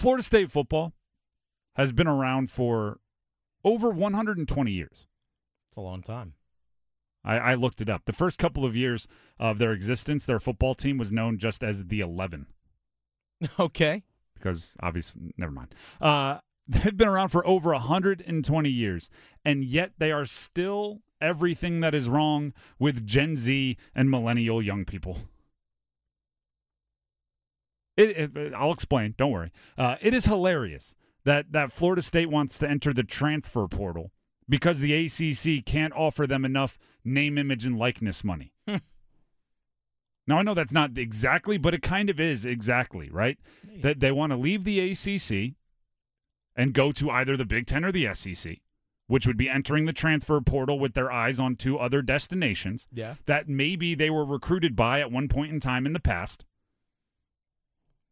Florida State football has been around for over 120 years. It's a long time. I, I looked it up. The first couple of years of their existence, their football team was known just as the 11 Okay. because obviously, never mind. Uh, they've been around for over 120 years, and yet they are still everything that is wrong with Gen Z and millennial young people. It, it, I'll explain. Don't worry. Uh, it is hilarious that that Florida State wants to enter the transfer portal because the ACC can't offer them enough name, image, and likeness money. now I know that's not exactly, but it kind of is exactly right. That they want to leave the ACC and go to either the Big Ten or the SEC, which would be entering the transfer portal with their eyes on two other destinations Yeah. that maybe they were recruited by at one point in time in the past.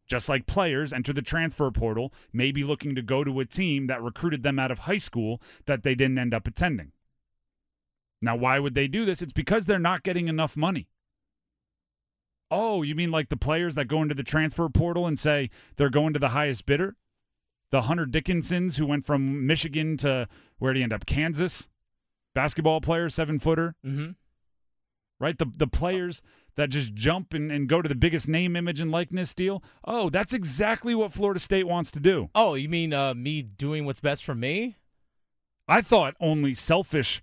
Just like players enter the transfer portal, maybe looking to go to a team that recruited them out of high school that they didn't end up attending. Now, why would they do this? It's because they're not getting enough money. Oh, you mean like the players that go into the transfer portal and say they're going to the highest bidder? The Hunter Dickinsons who went from Michigan to where did he end up? Kansas? Basketball player, seven footer Mm-hmm. right? The the players that just jump and, and go to the biggest name, image, and likeness deal. Oh, that's exactly what Florida State wants to do. Oh, you mean uh, me doing what's best for me? I thought only selfish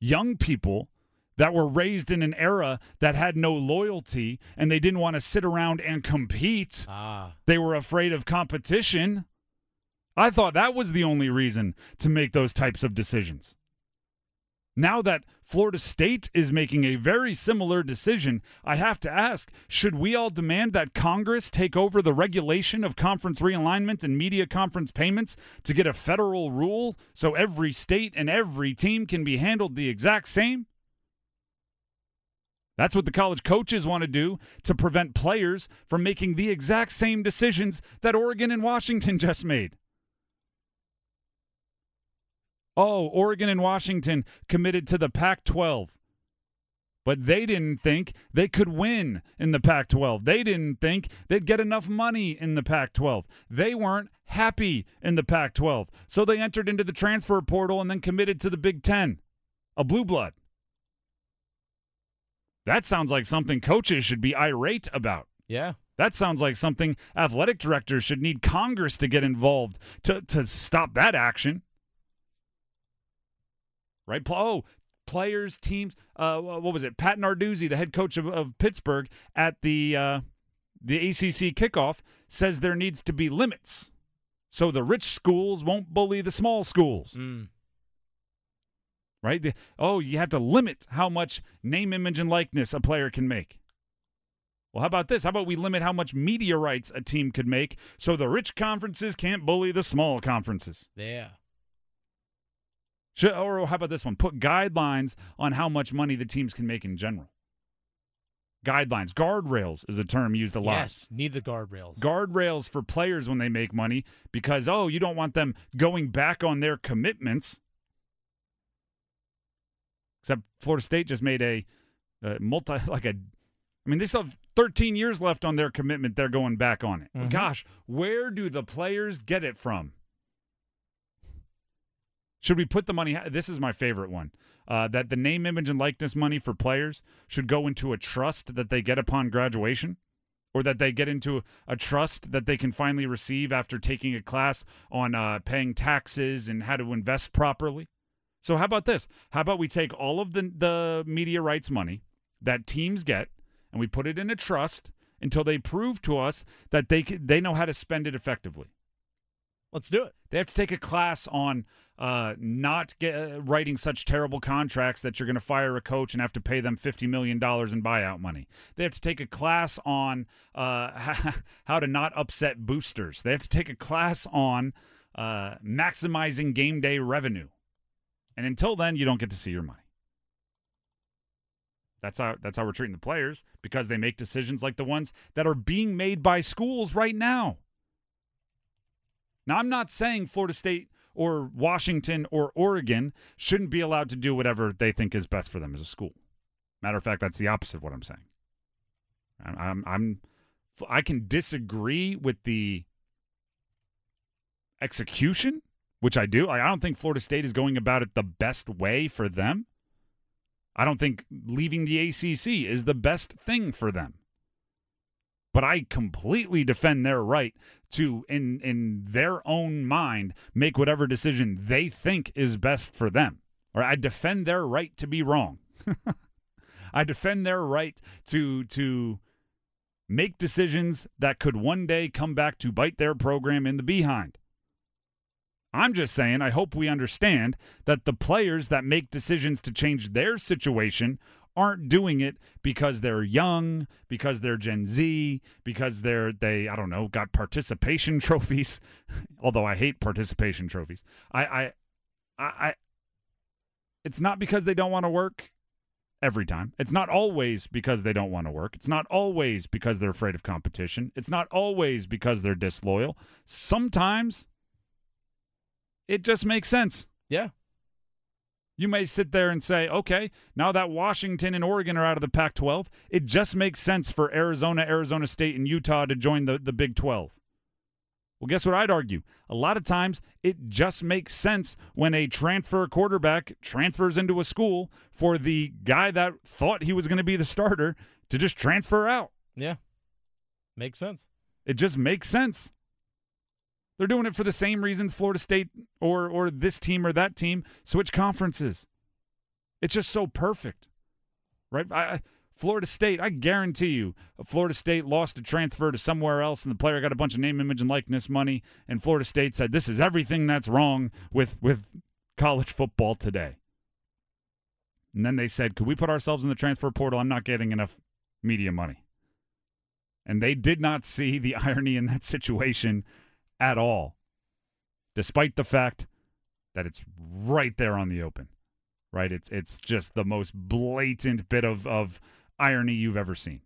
young people that were raised in an era that had no loyalty and they didn't want to sit around and compete. Ah. They were afraid of competition. I thought that was the only reason to make those types of decisions. Now that Florida State is making a very similar decision, I have to ask should we all demand that Congress take over the regulation of conference realignment and media conference payments to get a federal rule so every state and every team can be handled the exact same? That's what the college coaches want to do to prevent players from making the exact same decisions that Oregon and Washington just made. Oh, Oregon and Washington committed to the Pac 12. But they didn't think they could win in the Pac 12. They didn't think they'd get enough money in the Pac 12. They weren't happy in the Pac 12. So they entered into the transfer portal and then committed to the Big Ten, a blue blood. That sounds like something coaches should be irate about. Yeah. That sounds like something athletic directors should need Congress to get involved to, to stop that action. Right? Oh, players, teams. Uh, what was it? Pat Narduzzi, the head coach of, of Pittsburgh, at the uh, the ACC kickoff, says there needs to be limits, so the rich schools won't bully the small schools Mm. right? The- oh, you have to limit how much name, image, and likeness a player can make. Well, how about this? How about we limit how much media rights a team could make so the rich conferences can't bully the small conferences? Yeah. Should, or how about this one? Put guidelines on how much money the teams can make in general. Guidelines, guardrails is a term used a lot. Yes. Need the guardrails. Guardrails for players when they make money because, oh, you don't want them going back on their commitments. Except Florida State just made a, a multi, like a, I mean, they still have 13 years left on their commitment. They're going back on it. Mhm. Gosh, where do the players get it from? Should we put the money? This is my favorite one. Uh, that the name, image, and likeness money for players should go into a trust that they get upon graduation, or that they get into a trust that they can finally receive after taking a class on uh, paying taxes and how to invest properly. So how about this? How about we take all of the the media rights money that teams get and we put it in a trust until they prove to us that they they know how to spend it effectively. Let's do it. They have to take a class on uh, not get, uh, writing such terrible contracts that you're going to fire a coach and have to pay them $50 million in buyout money. They have to take a class on uh, how to not upset boosters. They have to take a class on uh, maximizing game day revenue. And until then, you don't get to see your money. That's how that's how we're treating the players because they make decisions like the ones that are being made by schools right now. Now, I'm not saying Florida State or Washington or Oregon shouldn't be allowed to do whatever they think is best for them as a school. Matter of fact, that's the opposite of what I'm saying. I'm, I'm, I can disagree with the execution, which I do. I don't think Florida State is going about it the best way for them. I don't think leaving the ACC is the best thing for them. But I completely defend their right to, in in their own mind, make whatever decision they think is best for them. Or I defend their right to be wrong. I defend their right to to make decisions that could one day come back to bite their program in the behind. I'm just saying, I hope we understand that the players that make decisions to change their situation aren't doing it because they're young, because they're Gen Z, because they're they I don't know got participation trophies. Although I hate participation trophies, I I I, it's not because they don't want to work every time. It's not always because they don't want to work. It's not always because they're afraid of competition. It's not always because they're disloyal. Sometimes it just makes sense. Yeah. You may sit there and say, okay, now that Washington and Oregon are out of the Pac 12, it just makes sense for Arizona, Arizona State, and Utah to join the, the Big 12. Well, guess what I'd argue? A lot of times it just makes sense when a transfer quarterback transfers into a school for the guy that thought he was going to be the starter to just transfer out. Yeah. Makes sense. It just makes sense. They're doing it for the same reasons Florida State or or this team or that team switch conferences. It's just so perfect, right? I, Florida State, I guarantee you, Florida State lost a transfer to somewhere else, and the player got a bunch of name, image, and likeness money, and Florida State said, "This is everything that's wrong with with college football today." And then they said, "Could we put ourselves in the transfer portal? I'm not getting enough media money." And they did not see the irony in that situation at all, despite the fact that it's right there on the open. Right? It's it's just the most blatant bit of, of irony you've ever seen.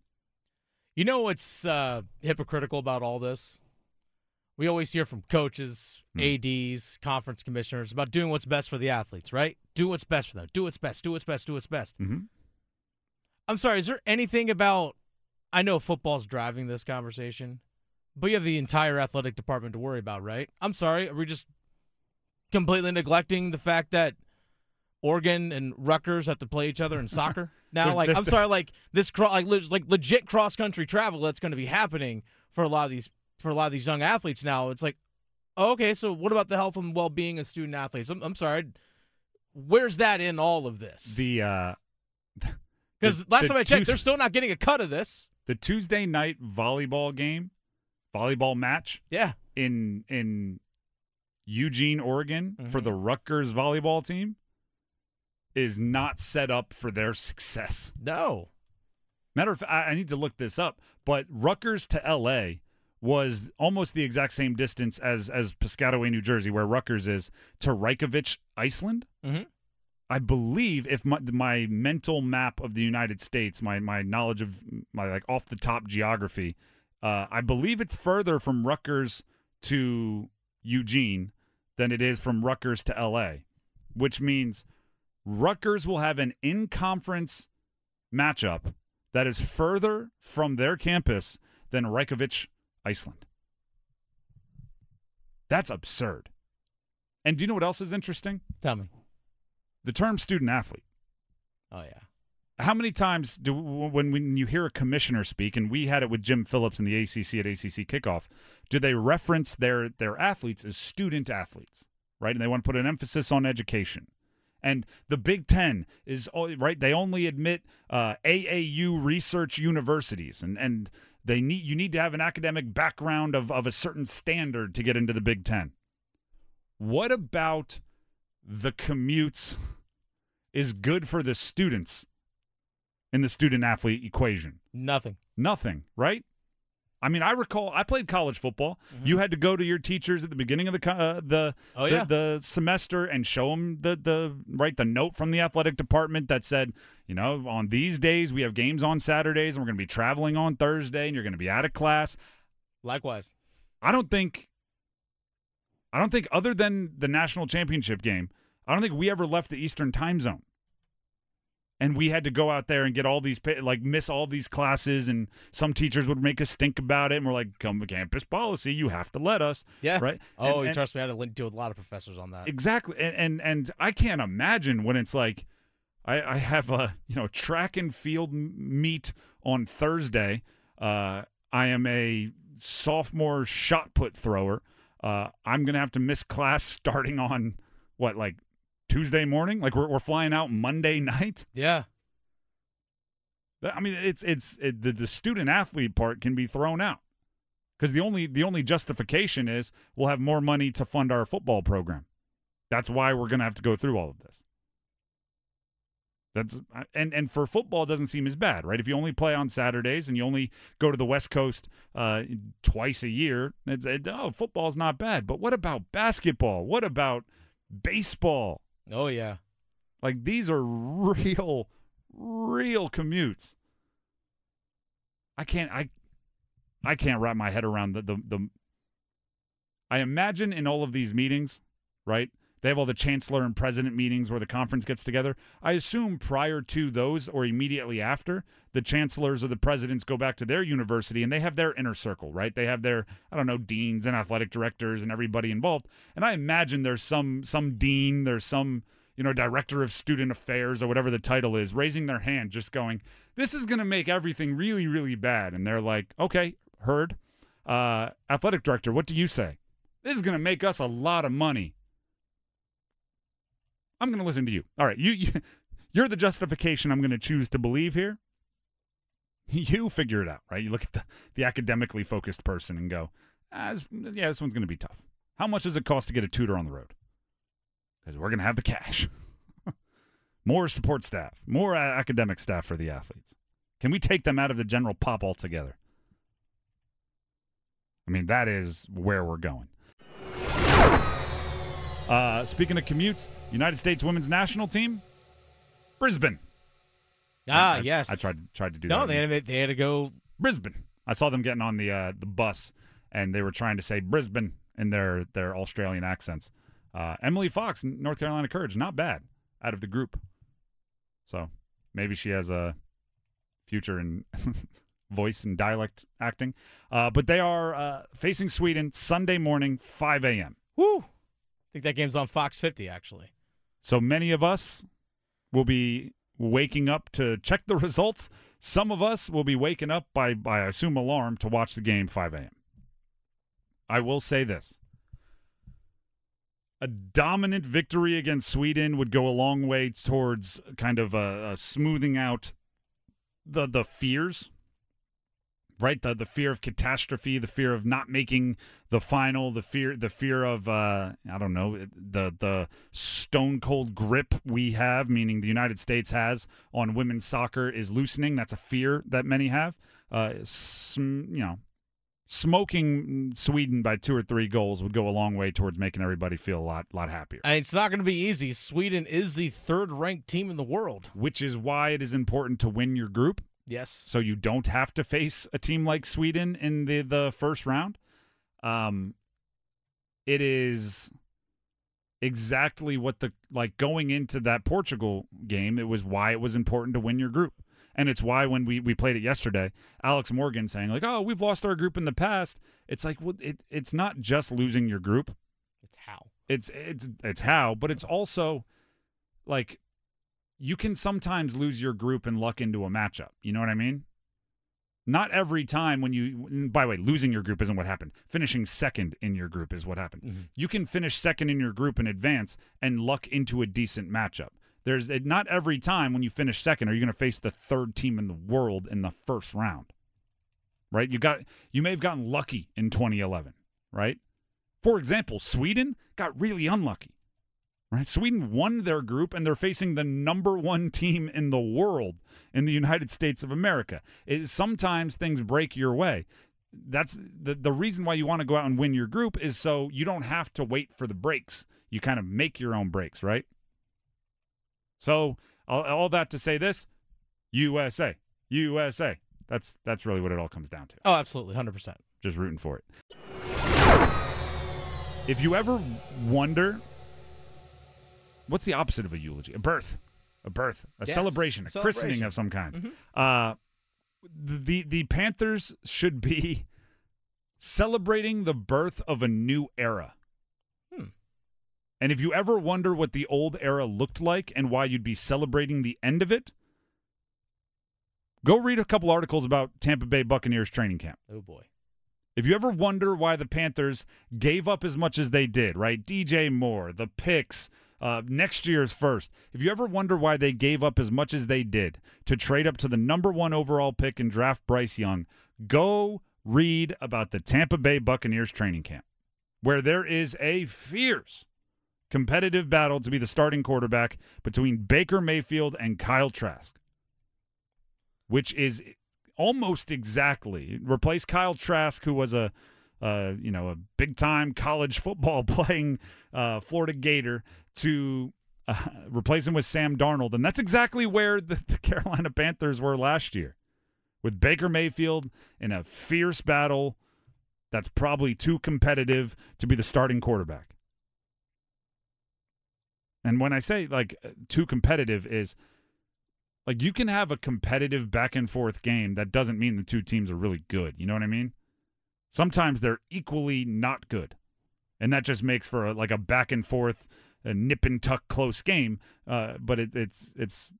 You know what's uh, hypocritical about all this? We always hear from coaches, Hmm. ADs, conference commissioners about doing what's best for the athletes, right? Do what's best for them. Do what's best. Do what's best. Do what's best. Mm-hmm. I'm sorry, is there anything about I know football's driving this conversation, but you have the entire athletic department to worry about, right? I'm sorry, are we just completely neglecting the fact that Oregon and Rutgers have to play each other in soccer now? There's- like, I'm sorry, like this cro- like like legit cross country travel that's going to be happening for a lot of these for a lot of these young athletes now. It's like, okay, so what about the health and well being of student athletes? I'm, I'm sorry, where's that in all of this? The uh, Because last the time I checked, they're still not getting a cut of this. the Tuesday night volleyball game, volleyball match Yeah. in in Eugene, Oregon for Mhm. the Rutgers volleyball team is not set up for their success. No. Matter of fact, I I need to look this up, but Rutgers to LA was almost the exact same distance as as Piscataway, New Jersey, where Rutgers is, to Reykjavik, Iceland. Mhm. I believe if my, my mental map of the United States, my my knowledge of my like off the top geography, uh, I believe it's further from Rutgers to Eugene than it is from Rutgers to LA, which means Rutgers will have an in conference matchup that is further from their campus than Reykjavik, Iceland. That's absurd. And do you know what else is interesting? Tell me. The term student athlete. Oh yeah. How many times do when when you hear a commissioner speak, and we had it with Jim Phillips in the ACC at ACC kickoff, do they reference their their athletes as student athletes, right? And they want to put an emphasis on education. And the Big Ten is right; they only admit uh, AAU research universities, and and they need you need to have an academic background of of a certain standard to get into the Big Ten. What about the commutes is good for the students in the student athlete equation? Nothing. Nothing, right? I mean, I recall I played college football. You had to go to your teachers at the beginning of the uh, the, Oh, the yeah. the semester and show them the the right the note from the athletic department that said, you know, on these days we have games on Saturdays and we're going to be traveling on Thursday and you're going to be out of class. Likewise. I don't think I don't think other than the national championship game, I don't think we ever left the Eastern time zone. And we had to go out there and get all these like miss all these classes and some teachers would make us stink about it and we're like come to campus policy you have to let us Yeah. right Oh, And- and- trust me, I had to deal with a lot of professors on that. exactly and, and and i can't imagine when it's like i i have a you know track and field meet on thursday uh i am a sophomore shot put thrower uh i'm gonna have to miss class starting on what like tuesday morning like we're, we're flying out monday night Yeah. I mean, it's it's it, the the student athlete part can be thrown out because the only the only justification is we'll have more money to fund our football program. That's why we're going to have to go through all of this. That's and and for football, it doesn't seem as bad, right? If you only play on Saturdays and you only go to the West Coast uh, twice a year, it's it, oh, football's not bad. But what about basketball? What about baseball? Oh yeah. Like these are real, real commutes. I can't I I can't wrap my head around the the, the I imagine in all of these meetings, right? They have all the chancellor and president meetings where the conference gets together. I assume prior to those or immediately after, the chancellors or the presidents go back to their university and they have their inner circle, right? They have their I don't know deans and athletic directors and everybody involved. And I imagine there's some some dean, there's some you know director of student affairs or whatever the title is, raising their hand, just going, "This is going to make everything really really bad." And they're like, "Okay, heard." Uh, athletic director, what do you say? This is going to make us a lot of money. I'm going to listen to you. All right, you, you you're the justification I'm going to choose to believe here. You figure it out, right? You look at the, the academically focused person and go, ah, this, yeah, this one's going to be tough. How much does it cost to get a tutor on the road? Because we're going to have the cash. more support staff, more academic staff for the athletes. Can we take them out of the general pop altogether? I mean, that is where we're going. Uh, speaking of commutes, United States women's national team, Brisbane. Ah, I- yes. I tried tried to do No, that. No, they had, to- they had to go. Brisbane. I saw them getting on the uh, the bus, and they were trying to say Brisbane in their their Australian accents. Uh, Emily Fox, North Carolina Courage, not bad out of the group. So maybe she has a future in voice and dialect acting. Uh, but they are uh, facing Sweden Sunday morning, 5 a.m. Woo! Think that game's on Fox 50 actually. So many of us will be waking up to check the results. Some of us will be waking up by, by I assume, alarm to watch the game 5 a.m. I will say this. A dominant victory against Sweden would go a long way towards kind of a smoothing out the the fears right? The the fear of catastrophe the fear of not making the final the fear the fear of uh i don't know the the stone cold grip we have meaning the united states has on women's soccer is loosening. That's a fear that many have. Uh you know smoking sweden by two or three goals would go a long way towards making everybody feel a lot lot happier. And it's not going to be easy. Sweden is the third ranked team in the world. which is why it is important to win your group Yes. so you don't have to face a team like Sweden in the the first round. Um, it is exactly what the like going into that Portugal game. It was why it was important to win your group, and it's why when we we played it yesterday, Alex Morgan saying like, "Oh, we've lost our group in the past." It's like, well, it it's not just losing your group. It's how. It's it's it's how, but it's also like you can sometimes lose your group and luck into a matchup. You know what I mean? Not every time when you by the way, losing your group isn't what happened. Finishing second in your group is what happened. Mhm. You can finish second in your group in advance and luck into a decent matchup. There's not every time when you finish second are you going to face the third team in the world in the first round. Right? You got you may have gotten lucky in 2011, right? For example, Sweden got really unlucky. Right? Sweden won their group and they're facing the number 1 team in the world in the United States of America. It, sometimes things break your way. That's the the reason why you want to go out and win your group is so you don't have to wait for the breaks. You kind of make your own breaks, right? So, all, all that to say this, USA. USA. That's that's really what it all comes down to Oh, absolutely, hundred percent. just rooting for it. If you ever wonder, what's the opposite of a eulogy? A birth. a birth, a Yes, celebration, a a christening of some kind. Mhm. Uh, the the Panthers should be celebrating the birth of a new era. Hmm. And if you ever wonder what the old era looked like and why you'd be celebrating the end of it, go read a couple articles about Tampa Bay Buccaneers training camp. Oh boy. If you ever wonder why the Panthers gave up as much as they did, right? DJ Moore, the picks, uh, next year's first. If you ever wonder why they gave up as much as they did to trade up to the number one overall pick and draft Bryce Young, go read about the Tampa Bay Buccaneers training camp, where there is a fierce competitive battle to be the starting quarterback between Baker Mayfield and Kyle Trask, which is almost exactly replace Kyle Trask, who was a uh, you know a big time college football playing uh, Florida Gator, to uh, replace him with Sam Darnold, and that's exactly where the, the Carolina Panthers were last year, with Baker Mayfield in a fierce battle that's probably too competitive to be the starting quarterback. And when I say like uh, too competitive is like you can have a competitive back and forth game that doesn't mean the two teams are really good. You know what I mean? Sometimes they're equally not good. And that just makes for a, like a back and forth a nip and tuck close game, uh, but it, it's it's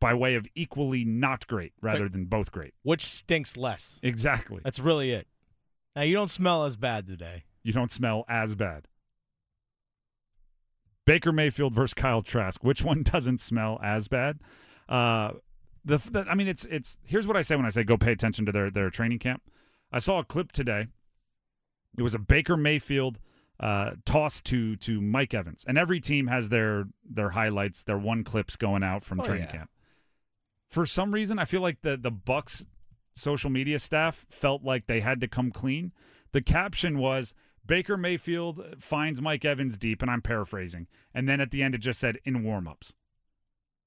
by way of equally not great rather than both great. Which stinks less? Exactly. That's really it. Now you don't smell as bad today. You don't smell as bad. Baker Mayfield versus Kyle Trask. Which one doesn't smell as bad? Uh, the, the I mean, it's it's. Here's what I say when I say go pay attention to their their training camp. I saw a clip today. It was a Baker Mayfield uh, toss to to Mike Evans, and every team has their their highlights, their one clips going out from Oh, training yeah. camp. For some reason, I feel like the the Bucs social media staff felt like they had to come clean. The caption was Baker Mayfield finds Mike Evans deep, and I'm paraphrasing. And then at the end, it just said in warmups,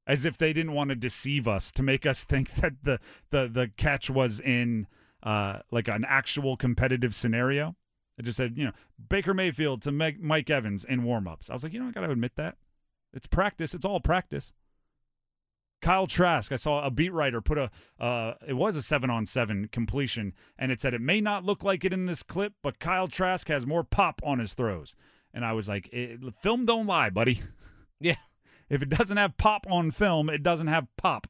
as if they didn't want to deceive us to make us think that the the the catch was in uh, like an actual competitive scenario. It just said, you know, Baker Mayfield to Mike Mike Evans in warmups. I was like, you know, I got to admit that it's practice. It's all practice. Kyle Trask, I saw a beat writer put a, uh, it was a seven on seven completion, and it said it may not look like it in this clip, but Kyle Trask has more pop on his throws. And I was like, it, film don't lie, buddy. Yeah. If it doesn't have pop on film, it doesn't have pop.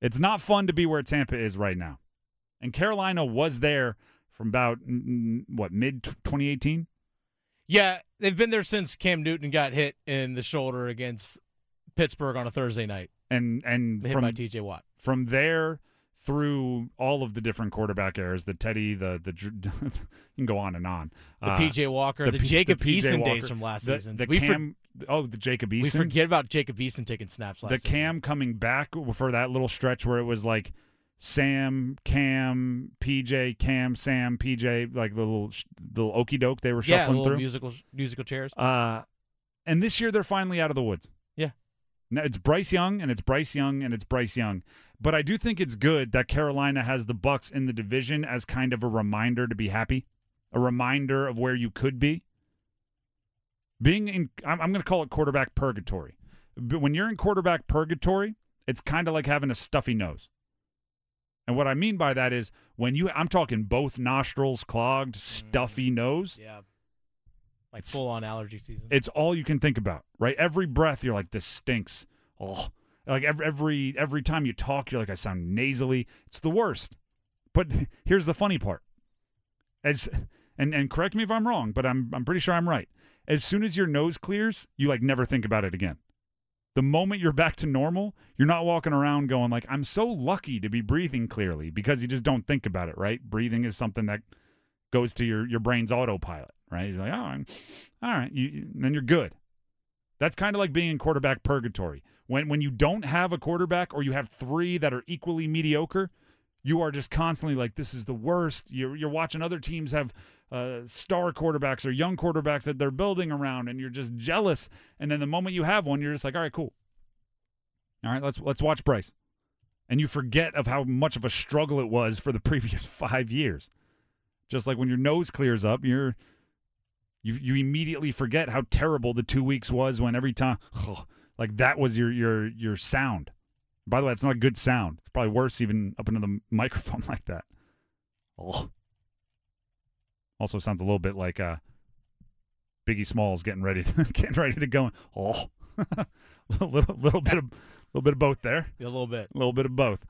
It's not fun to be where Tampa is right now. And Carolina was there from about, what, mid 2018? Yeah, they've been there since Cam Newton got hit in the shoulder against Pittsburgh on a Thursday night. And, and Hit from by T.J. Watt. from there through all of the different quarterback errors, the Teddy, the the you can go on and on. The Uh, P.J. Walker, the, P- Jacob P.J. Eason Walker, days from last the, season. The we, for- oh, the Jacob we forget about Jacob Eason taking snaps last the season. Cam coming back for that little stretch where it was like Sam, Cam, PJ, Cam, Sam, PJ, like the little the little okey doke they were yeah, shuffling through. musical musical chairs. Uh, and this year they're finally out of the woods. Yeah. Now it's Bryce Young and it's Bryce Young and it's Bryce Young. But I do think it's good that Carolina has the Bucs in the division as kind of a reminder to be happy, a reminder of where you could be. Being in, I'm, I'm going to call it quarterback purgatory. But when you're in quarterback purgatory, it's kind of like having a stuffy nose. And what I mean by that is when you, I'm talking both nostrils clogged, mm. stuffy nose. Yeah. Like full on allergy season. It's all you can think about, right? Every breath, you're like, this stinks. Oh, like every every every time you talk, you're like, I sound nasally. It's the worst. But here's the funny part. As and and correct me if I'm wrong, but I'm I'm pretty sure I'm right. As soon as your nose clears, you like never think about it again. The moment you're back to normal, you're not walking around going like, I'm so lucky to be breathing clearly because you just don't think about it, right? Breathing is something that goes to your your brain's autopilot, right? You're like, oh, I'm, all right, you, then you're good. That's kind of like being in quarterback purgatory. When when you don't have a quarterback or you have three that are equally mediocre, you are just constantly like, this is the worst. You're you're watching other teams have uh, star quarterbacks or young quarterbacks that they're building around, and you're just jealous. And then the moment you have one, you're just like, all right, cool. All right, let's let's watch Bryce. And you forget of how much of a struggle it was for the previous five years. Just like when your nose clears up, you're you you immediately forget how terrible the two weeks was when every time Like that was your your your sound. By the way, it's not a good sound. It's probably worse even up into the microphone like that. Oh. Also sounds a little bit like uh Biggie Smalls getting ready getting ready to go. Oh. a little little bit of little bit of both there. A little bit. A little bit of both.